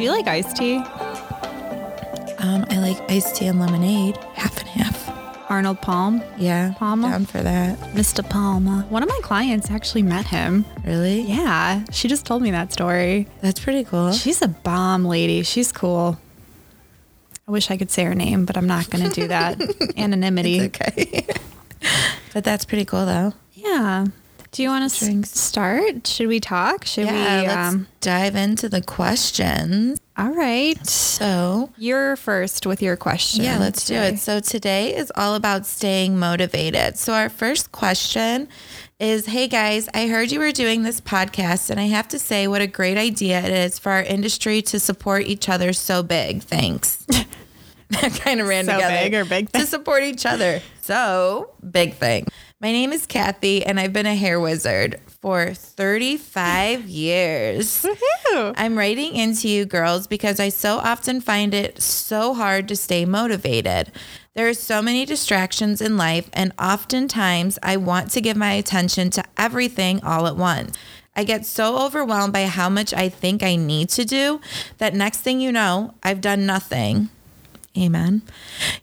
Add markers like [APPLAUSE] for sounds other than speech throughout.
Do you like iced tea? Um, I like iced tea and lemonade, half and half. Arnold Palm, Yeah, Palma? down for that. Mr. Palmer. One of my clients actually met him. Really? Yeah, she just told me that story. That's pretty cool. She's a bomb lady. She's cool. I wish I could say her name, but I'm not going to do that. [LAUGHS] Anonymity. okay. [LAUGHS] but that's pretty cool, though. Yeah. Do you want to Drinks. start? Should we talk? Should yeah, we? let's Um, dive into the questions. all right. So, You're first with your question. yeah, let's do it. So, today is all about staying motivated. So, our first question is Hey guys, I heard you were doing this podcast, and I have to say, what a great idea it is for our industry to support each other so big. Thanks. [LAUGHS] that kind of ran So together. big or big To support each other. So, big thing. My name is Kathy, and I've been a hair wizard for 35 [LAUGHS] years. Woohoo. I'm writing into you girls because I so often find it so hard to stay motivated. There are so many distractions in life, and oftentimes I want to give my attention to everything all at once. I get so overwhelmed by how much I think I need to do that next thing you know, I've done nothing. Amen.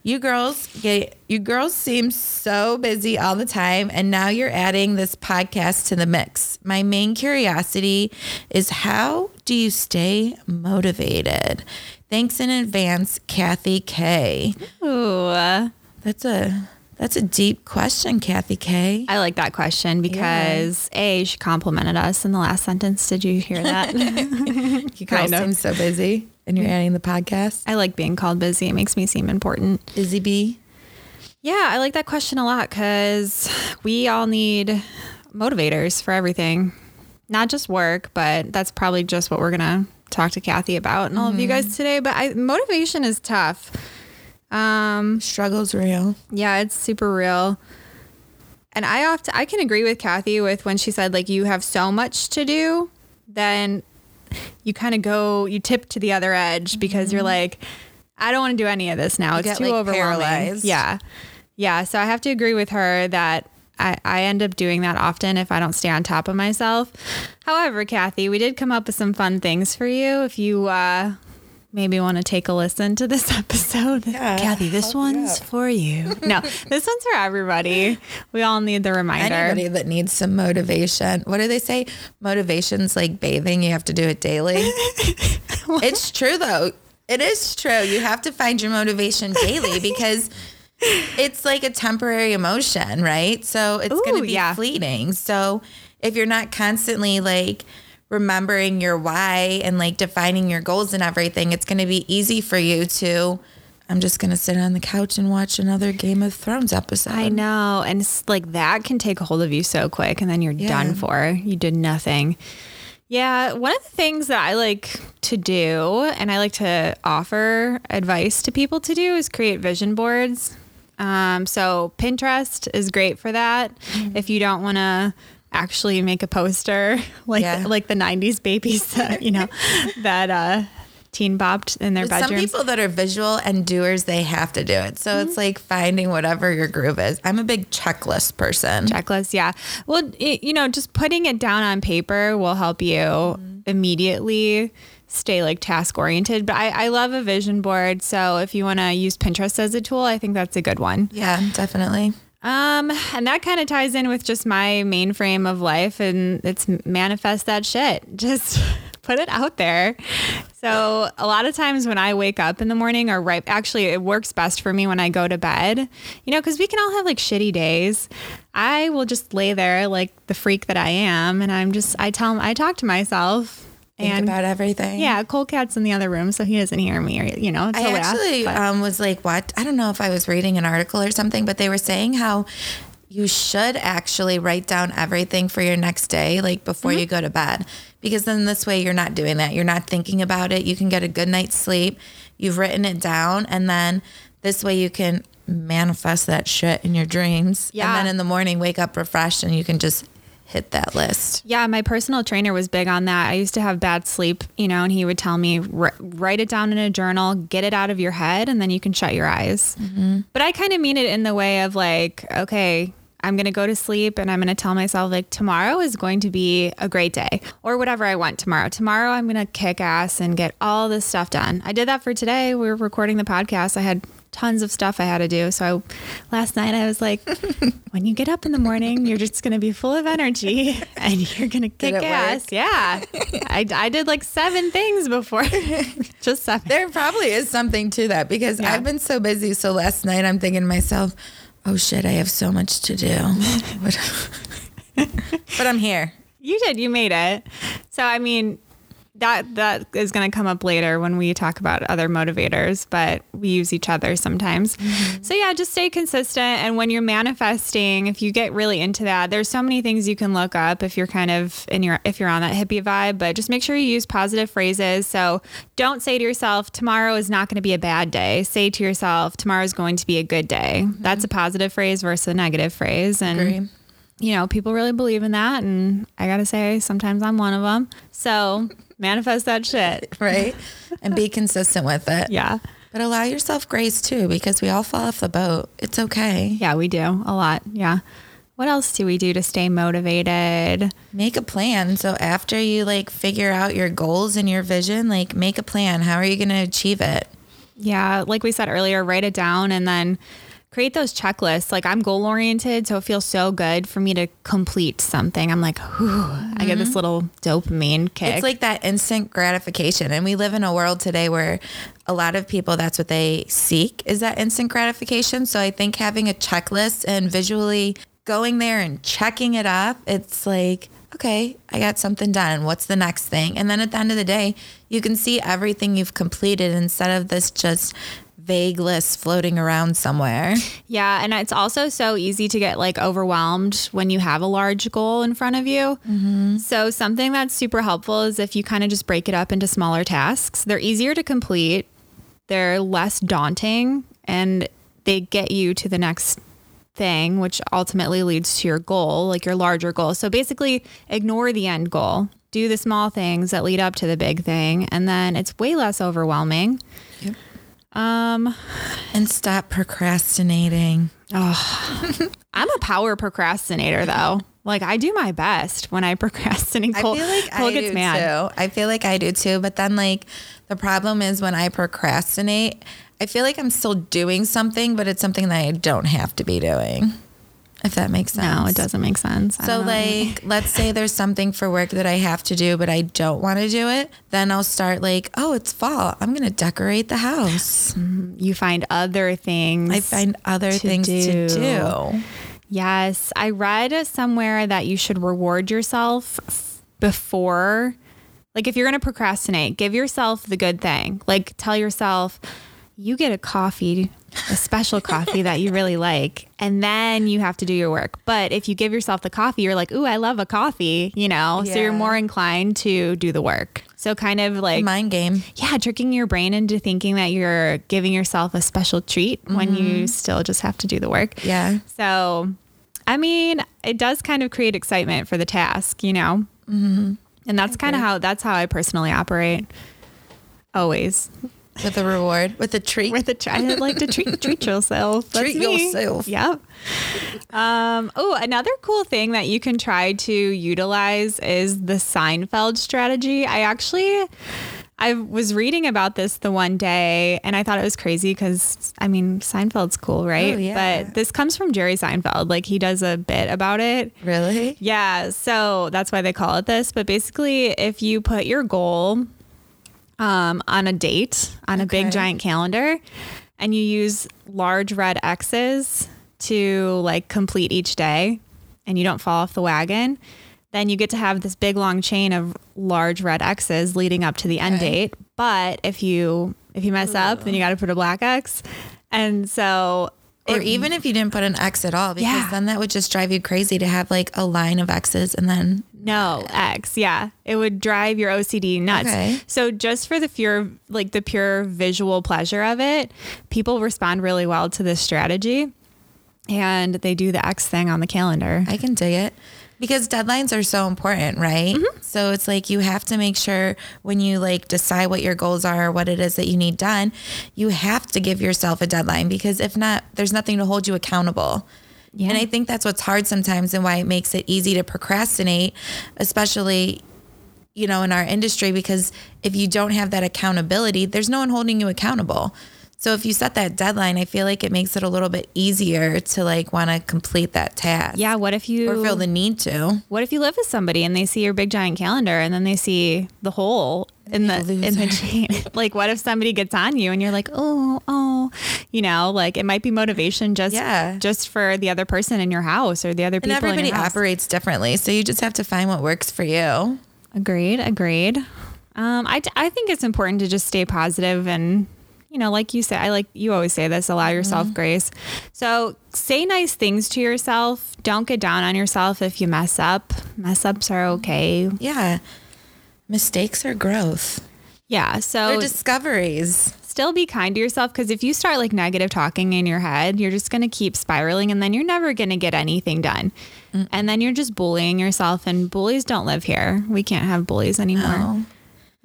You girls get you girls seem so busy all the time and now you're adding this podcast to the mix. My main curiosity is how do you stay motivated? Thanks in advance, Kathy K. Ooh. That's a that's a deep question, Kathy K. I like that question because A, she complimented us in the last sentence. Did you hear that? [LAUGHS] You girls [LAUGHS] kind of. seem so busy and you're adding the podcast. I like being called busy. It makes me seem important. Busy bee. Yeah, I like that question a lot because we all need motivators for everything, not just work, but that's probably just what we're gonna talk to Kathy about and all of you guys today. But I, motivation is tough. Um, Struggle's real. yeah, it's super real. And I often I can agree with Kathy with when she said like you have so much to do, then you kind of go you tip to the other edge because you're like, I don't want to do any of this now. it's get, too like, overwhelming. paralyzed. Yeah. Yeah. So I have to agree with her that I, I end up doing that often if I don't stay on top of myself. However, Kathy, we did come up with some fun things for you. If you uh maybe want to take a listen to this [LAUGHS] episode. Yeah, Kathy, this one's for you. No, this one's for everybody. We all need the reminder. Anybody that needs some motivation. What do they say? Motivation's like bathing. You have to do it daily. [LAUGHS] it's true though. It is true. You have to find your motivation daily [LAUGHS] because it's like a temporary emotion, right? So it's going to be yeah. fleeting. So if you're not constantly like remembering your why and like defining your goals and everything, it's going to be easy for you to I'm just going to sit on the couch and watch another Game of Thrones episode. I know. And it's like that can take a hold of you so quick and then you're Yeah. done for. You did nothing. Yeah. One of the things that I like to do and I like to offer advice to people to do is create vision boards. Um, so Pinterest is great for that. If you don't want to actually make a poster [LAUGHS] like Yeah. like the 90s babies that, you know, that uh, teen bopped in their some bedrooms. people that are visual and doers, they have to do it. So Mm-hmm. it's like finding whatever your groove is. I'm a big checklist person. checklist yeah well it, you know just putting it down on paper will help you immediately stay like task oriented but I, I love a vision board so if you want to use pinterest as a tool i think that's a good one Yeah, definitely. Um and that kind of ties in with just my main frame of life and it's manifest that shit. [LAUGHS] Just put it out there. So a lot of times when i wake up in the morning or right actually it works best for me when i go to bed you know because we can all have like shitty days. I will just lay there like the freak that i am and i'm just i tell i talk to myself Think and about everything. yeah cole cat's in the other room so he doesn't hear me or you know I laugh, actually um, was like, what? I don't know if I was reading an article or something, but they were saying how you should actually write down everything for your next day, like before Mm-hmm. you go to bed. Because then this way you're not doing that. You're not thinking about it. You can get a good night's sleep. You've written it down. And then this way you can manifest that shit in your dreams. Yeah. And then in the morning, wake up refreshed and you can just hit that list. Yeah, my personal trainer was big on that. I used to have bad sleep, you know, and he would tell me, write it down in a journal, get it out of your head, and then you can shut your eyes. Mm-hmm. But I kind of mean it in the way of like, okay, I'm going to go to sleep and I'm going to tell myself, like, tomorrow is going to be a great day or whatever I want tomorrow. Tomorrow, I'm going to kick ass and get all this stuff done. I did that for today. We were recording the podcast. I had tons of stuff I had to do. So I, last night I was like, [LAUGHS] when you get up in the morning, you're just going to be full of energy [LAUGHS] and you're going to kick ass. work? Yeah. I, I did like seven things before, [LAUGHS] just seven. There probably is something to that because Yeah. I've been so busy. So last night I'm thinking to myself, oh shit, I have so much to do. but I'm here. You did. You made it. So I mean, that that is going to come up later when we talk about other motivators, but we use each other sometimes. Mm-hmm. So yeah, just stay consistent. And when you're manifesting, if you get really into that, there's so many things you can look up if you're kind of in your if you're on that hippie vibe. But just make sure you use positive phrases. So don't say to yourself, "Tomorrow is not going to be a bad day." Say to yourself, "Tomorrow is going to be a good day." Mm-hmm. That's a positive phrase versus a negative phrase. And Agree. you know, people really believe in that. And I got to say, sometimes I'm one of them. So manifest that shit. [LAUGHS] Right? and be consistent with it. Yeah. But allow yourself grace too because we all fall off the boat. It's okay. Yeah, we do a lot. Yeah. What else do we do to stay motivated? Make a plan. So after you like figure out your goals and your vision, like make a plan. How are you going to achieve it? Yeah, like we said earlier, write it down and then create those checklists. Like I'm goal oriented, so it feels so good for me to complete something. I'm like, whew, I get this mm-hmm. little dopamine kick. It's like that instant gratification. And we live in a world today where a lot of people, that's what they seek is that instant gratification. So I think having a checklist and visually going there and checking it up, it's like, okay, I got something done. What's the next thing? And then at the end of the day, you can see everything you've completed instead of this just vague list floating around somewhere. [LAUGHS] Yeah, and it's also so easy to get like overwhelmed when you have a large goal in front of you. Mm-hmm. So something that's super helpful is if you kind of just break it up into smaller tasks. They're easier to complete. They're less daunting and they get you to the next thing, which ultimately leads to your goal, like your larger goal. So basically, ignore the end goal. Do the small things that lead up to the big thing, and then it's way less overwhelming. Um, And stop procrastinating. Oh, [LAUGHS] I'm a power procrastinator though. Like I do my best when I [LAUGHS] procrastinate. I feel like Cole I gets do mad. too. I feel like I do too. But then, like, the problem is when I procrastinate, I feel like I'm still doing something, but it's something that I don't have to be doing. If that makes sense. No, it doesn't make sense. I So, like, let's say there's something for work that I have to do, but I don't want to do it. Then I'll start like, oh, it's fall. I'm gonna decorate the house. Mm, you find other things. I find other to things to do. do. Yes, I read somewhere that you should reward yourself f- before. Like if you're going to procrastinate, give yourself the good thing. Like tell yourself you get a coffee, a special coffee that you really like, and then you have to do your work. But if you give yourself the coffee, you're like, "Ooh, I love a coffee," you know? So you're more inclined to do the work. So kind of like Mind game. yeah, tricking your brain into thinking that you're giving yourself a special treat when you still just have to do the work. Yeah. So, I mean, it does kind of create excitement for the task, you know? Mm-hmm. And that's kind of how, that's how I personally operate. Always. With a reward, with a treat. With a try, I like to treat, [LAUGHS] treat yourself. That's Treat me. yourself. Yep. Um, oh, another cool thing that you can try to utilize is the Seinfeld strategy. I actually, I was reading about this the one day and I thought it was crazy because I mean, Seinfeld's cool, right? Oh, yeah. But this comes from Jerry Seinfeld. Like he does a bit about it. really? Yeah, so that's why they call it this. But basically, if you put your goal um, on a date on a big giant calendar, and you use large red X's to like complete each day, and you don't fall off the wagon, then you get to have this big long chain of large red X's leading up to the end Okay. date. But if you if you mess up, then you got to put a black X, and so. Or it- even if you didn't put an X at all, because Yeah. then that would just drive you crazy to have like a line of X's and then No, X. Yeah. It would drive your OCD nuts. Okay. So just for the pure like the pure visual pleasure of it, people respond really well to this strategy and they do the X thing on the calendar. I can dig it. Because deadlines are so important, right? Mm-hmm. So it's like you have to make sure when you like decide what your goals are, what it is that you need done, you have to give yourself a deadline because if not, there's nothing to hold you accountable. Yeah. And I think that's what's hard sometimes and why it makes it easy to procrastinate, especially you know, in our industry because if you don't have that accountability, there's no one holding you accountable. So if you set that deadline, I feel like it makes it a little bit easier to like want to complete that task. Yeah. What if you Or feel the need to. What if you live with somebody and they see your big giant calendar and then they see the hole in the in the chain? [LAUGHS] like, what if somebody gets on you and you're like, oh, oh, you know, like it might be motivation just Yeah. just for the other person in your house or the other people. And everybody in your house. operates differently. So you just have to find what works for you. Agreed. Agreed. Um, I I think it's important to just stay positive and. You know, like you say, I like you always say this, allow yourself grace. So say nice things to yourself. Don't get down on yourself if you mess up. Mess ups are okay. Yeah. Mistakes are growth. Yeah. So They're discoveries. still be kind to yourself because if you start like negative talking in your head, you're just going to keep spiraling and then you're never going to get anything done. And then you're just bullying yourself, and bullies don't live here. We can't have bullies anymore. No.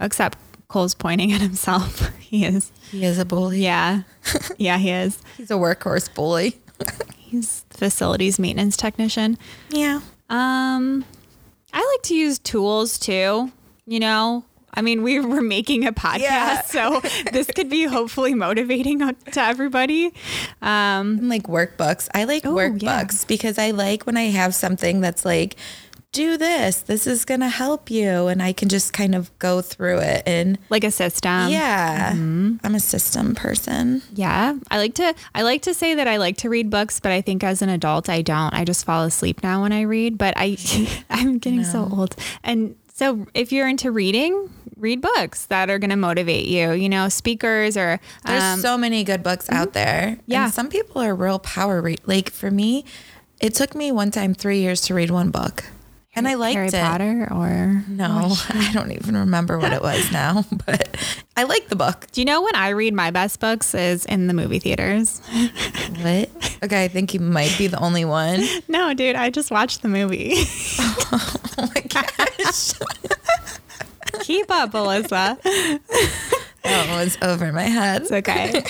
Except Cole's pointing at himself. [LAUGHS] he is. He is a bully. Yeah. [LAUGHS] yeah, he is. He's a workhorse bully. [LAUGHS] He's facilities maintenance technician. Yeah. Um, I like to use tools too. You know, I mean, we [LAUGHS] were making a podcast, Yeah. so this could be hopefully motivating to everybody. Um, like workbooks. I like Oh, workbooks yeah. because I like when I have something that's like, do this. This is going to help you. And I can just kind of go through it. And like a system. yeah, I'm a system person. Yeah. I like to I like to say that I like to read books, but I think as an adult I don't. I just fall asleep now when I read, but I [LAUGHS] I'm getting so old. And so if you're into reading, read books that are going to motivate you, you know, speakers or There's um, so many good books out there. Yeah. And some people are real power read. Like for me, it took me one time three years to read one book. And I liked Harry it. Potter or No, [LAUGHS] I don't even remember what it was now, [LAUGHS] but I like the book. Do you know when I read my best books is in the movie theaters? [LAUGHS] What? Okay, I think you might be the only one. no, dude, I just watched the movie. Oh gosh. [LAUGHS] Keep up, Alyssa. That was over my head. It's okay.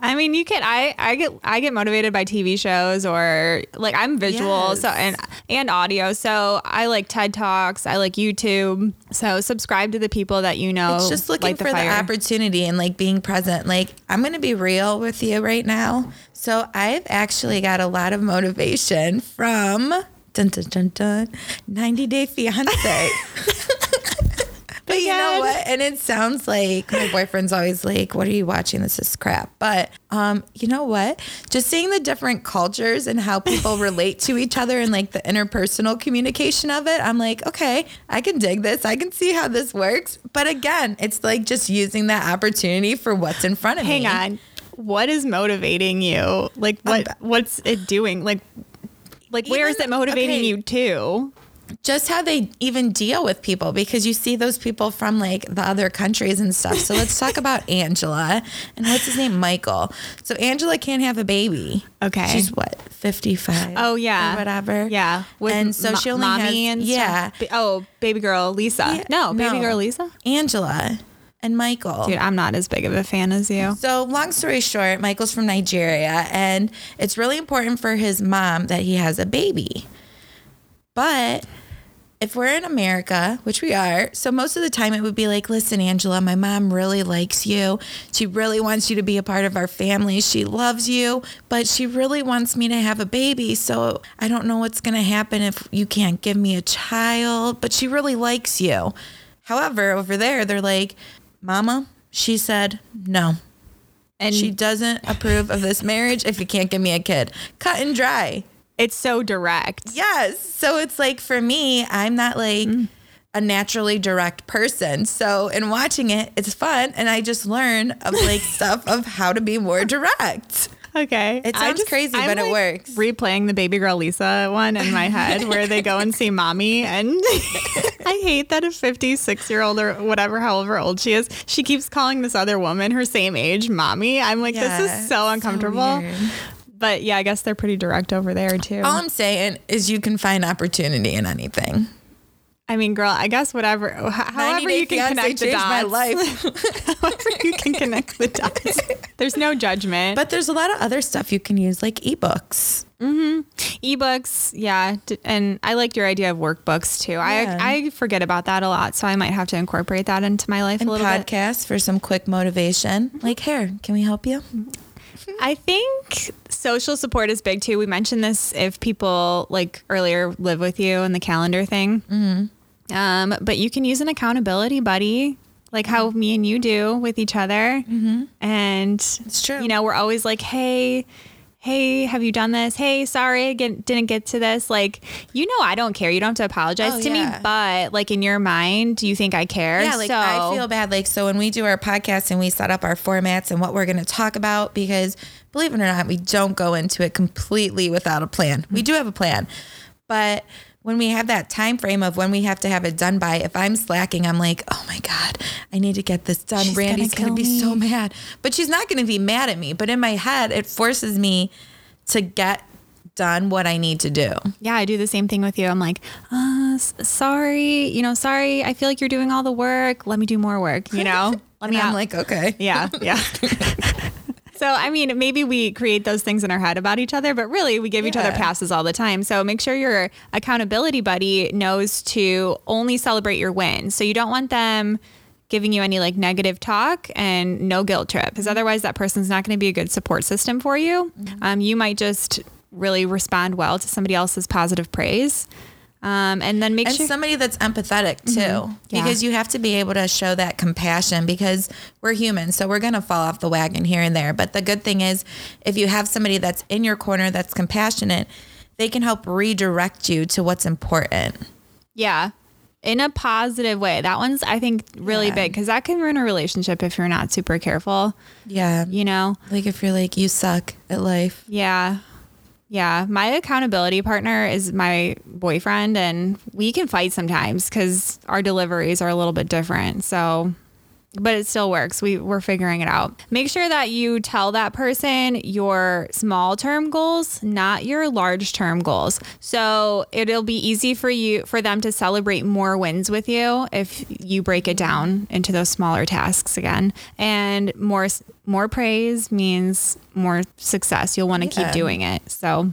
I mean, you can. I I get I get motivated by TV shows or like I'm visual, so and and audio. So I like TED talks. I like YouTube. So subscribe to the people that you know. It's just looking for the fire. opportunity and like being present. Like I'm going to be real with you right now. So I've actually got a lot of motivation from dun, dun, dun, dun, 90 Day Fiance. [LAUGHS] but you know what? And it sounds like my boyfriend's always like, "What are you watching? This is crap." But um, you know what? Just seeing the different cultures and how people [LAUGHS] relate to each other and like the interpersonal communication of it, I'm like, okay, I can dig this. I can see how this works. But again, it's like just using that opportunity for what's in front of Hang me. Hang on. What is motivating you? Like what? what's it doing? Like, like where is Even- it motivating okay. you to? just how they even deal with people because you see those people from like the other countries and stuff. So let's talk [LAUGHS] about Angela and what's his name? Michael. So Angela can't have a baby. Okay. She's what, 55? Oh yeah, Or whatever. Yeah, with and so she only mommy has, and yeah. stuff. Oh, baby girl Lisa. Yeah, no, baby no. girl Lisa. Angela and Michael. Dude, I'm not as big of a fan as you. So, long story short, Michael's from Nigeria, and it's really important for his mom that he has a baby. But if we're in America, which we are, so most of the time it would be like, listen, Angela, my mom really likes you. She really wants you to be a part of our family. She loves you, but she really wants me to have a baby. So I don't know what's going to happen if you can't give me a child, but she really likes you. However, over there, they're like, Mama, she said no. And She doesn't approve of this marriage if you can't give me a kid. Cut and dry. it's so direct. Yes. So it's like for me, I'm not like mm. a naturally direct person. So in watching it, it's fun and I just learn of like [LAUGHS] stuff of how to be more direct. Okay. It sounds crazy, I'm, but it works. Replaying the baby girl Lisa one in my head where they go and see mommy. And [LAUGHS] I hate that a 56 year old or whatever, however old she is, she keeps calling this other woman her same age mommy. I'm like, Yeah, this is so uncomfortable. weird. but yeah, I guess they're pretty direct over there too. All I'm saying is you can find opportunity in anything. I mean, girl, I guess whatever, however you can connect the dots. my life. [LAUGHS] however you can connect the dots. There's no judgment. But there's a lot of other stuff you can use, like ebooks. Mm-hmm. ebooks yeah and i liked your idea of workbooks too Yeah. i i forget about that a lot so i might have to incorporate that into my life And a little bit podcasts for some quick motivation. Mm-hmm. Like, here, can we help you? Mm-hmm. i think social support is big too we mentioned this if people like earlier live with you and the calendar thing Mm-hmm. Um but you can use an accountability buddy like how me and you do with each other and It's true. you know we're always like hey hey have you done this hey sorry I get, didn't get to this like you know i don't care you don't have to apologize Oh, to yeah. me but like in your mind do you think i care Yeah, like I feel bad. Like, so when we do our podcast and we set up our formats and what we're going to talk about, because believe it or not, we don't go into it completely without a plan. We do have a plan, but when we have that time frame of when we have to have it done by, if I'm slacking, I'm like, oh my god, I need to get this done. She's Randy's gonna going to kill be so mad, but she's not going to be mad at me. But in my head, it forces me to get done what I need to do. yeah i do the same thing with you i'm like uh sorry you know sorry i feel like you're doing all the work let me do more work you know [LAUGHS] let me I'm out like, okay. yeah yeah [LAUGHS] So, I mean, maybe we create those things in our head about each other, but really we give each other passes all the time. So make sure your accountability buddy knows to only celebrate your wins. So you don't want them giving you any like negative talk and no guilt trip because otherwise that person's not going to be a good support system for you. Um, you might just really respond well to somebody else's positive praise. Um, and then make and sure Mm-hmm. somebody that's empathetic too Yeah. because you have to be able to show that compassion because we're human so we're going to fall off the wagon here and there but the good thing is if you have somebody that's in your corner that's compassionate they can help redirect you to what's important Yeah. In a positive way. That one's, I think, really Yeah. big because that can ruin a relationship if you're not super careful, yeah you know? like if you're like you suck at life Yeah. Yeah. My accountability partner is my boyfriend, and we can fight sometimes because our deliveries are a little bit different. So, but it still works. We, we're figuring it out. Make sure that you tell that person your small term goals, not your large term goals. So it'll be easy for you, for them to celebrate more wins with you if you break it down into those smaller tasks again. And more, more praise means more success. You'll want to Yeah. keep doing it. So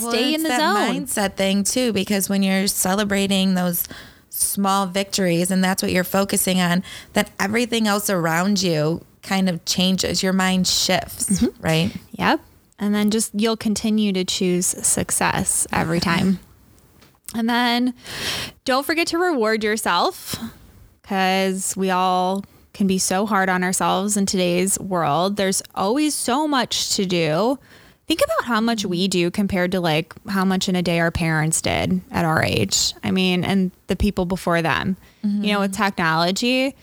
Well, stay in the that zone. mindset thing too because when you're celebrating those small victories and that's what you're focusing on then everything else around you kind of changes your mind shifts Mm-hmm. right Yep. And then just you'll continue to choose success every time. And then don't forget to reward yourself because we all can be so hard on ourselves in today's world. There's always so much to do. Think about how much we do compared to like how much in a day our parents did at our age. I mean, and the people before them. You know, with mm-hmm. technology,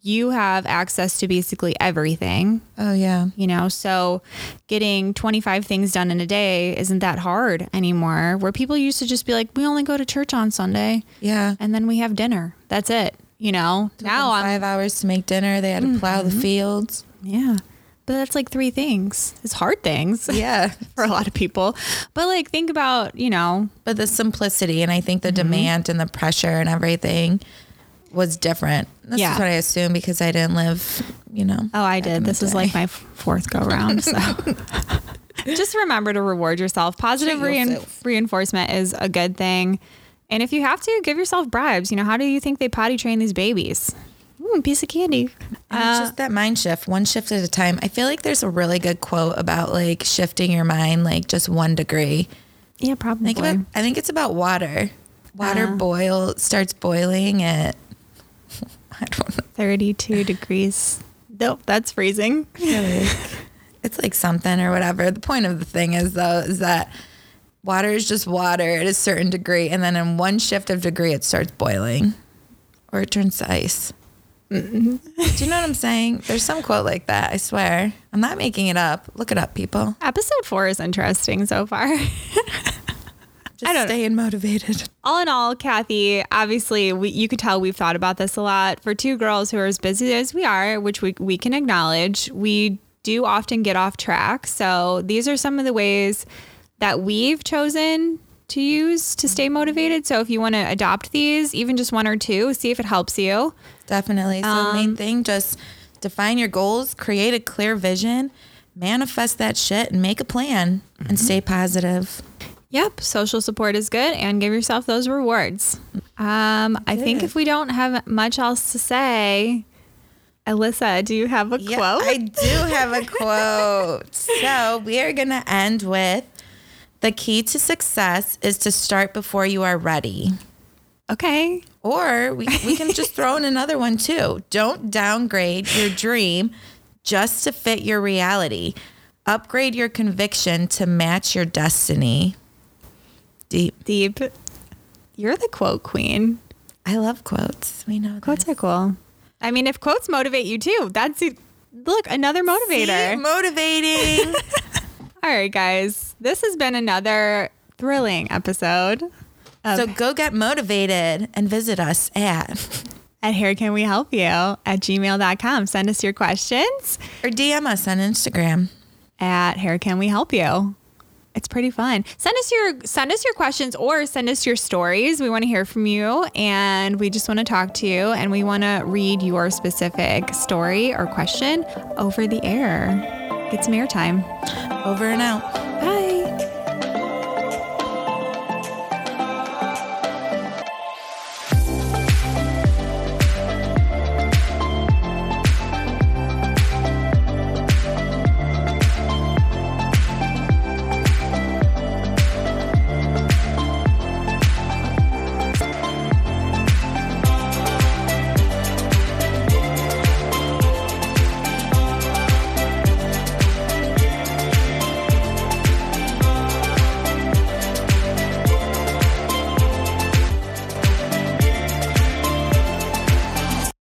you have access to basically everything. Oh yeah. You know so getting 25 things done in a day isn't that hard anymore where people used to just be like we only go to church on sunday. Yeah. And then we have dinner. That's it you know? Now them i'm five hours to make dinner. They had to plow the mm-hmm. fields. Yeah but that's like three things. It's hard things [LAUGHS] yeah. for a lot of people. But like think about you know but the simplicity and i think the Mm-hmm. demand and the pressure and everything was different. That's Yeah. what i assume because i didn't live you know oh i did. this is like my fourth go round so. [LAUGHS] [LAUGHS] Just remember to reward yourself. Positive rein- reinforcement is a good thing. And if you have to give yourself bribes. You know how do you think they potty train these babies mm, piece of candy And it's just that mind shift, one shift at a time. I feel like there's a really good quote about like shifting your mind like just one degree. yeah probably Think about, I think it's about water. Water Uh. boil starts boiling at [LAUGHS] I don't know. 32 degrees nope that's freezing [LAUGHS] It's like something or whatever. The point of the thing is though is that water is just water at a certain degree, and then in one shift of degree it starts boiling, or it turns to ice. Mm-hmm. Do you know what I'm saying? There's some quote like that. I swear. I'm not making it up. Look it up, people. episode four is interesting so far [LAUGHS] Just I don't staying motivated. all in all, Kathy, obviously, we, you could tell we've thought about this a lot. For two girls who are as busy as we are, which we, we can acknowledge, we do often get off track. So these are some of the ways that we've chosen to use to stay motivated. So if you want to adopt these, even just one or two, see if it helps you. Definitely. So Um, main thing, just define your goals, create a clear vision, manifest that shit and make a plan and stay positive. Yep, social support is good and give yourself those rewards. Um, I think if we don't have much else to say, Alyssa, do you have a Yeah, quote? I do have a [LAUGHS] quote. So we are going to end with the key to success is to start before you are ready. okay. Or we, we can just throw in another one too. Don't downgrade your dream just to fit your reality. Upgrade your conviction to match your destiny. Deep. Deep. You're the quote queen. I love quotes. We know Quotes are cool. I mean, if quotes motivate you too, that's. Look, another motivator. See? motivating. [LAUGHS] All right, guys. This has been another thrilling episode of so go get motivated and visit us at at Here Can We Help You at gmail.com. Send us your questions or DM us on Instagram. at Here Can We Help You. It's pretty fun. Send us your send us your questions or send us your stories. We want to hear from you and we just want to talk to you and we want to read your specific story or question over the air. Get some airtime. Over and out. Bye.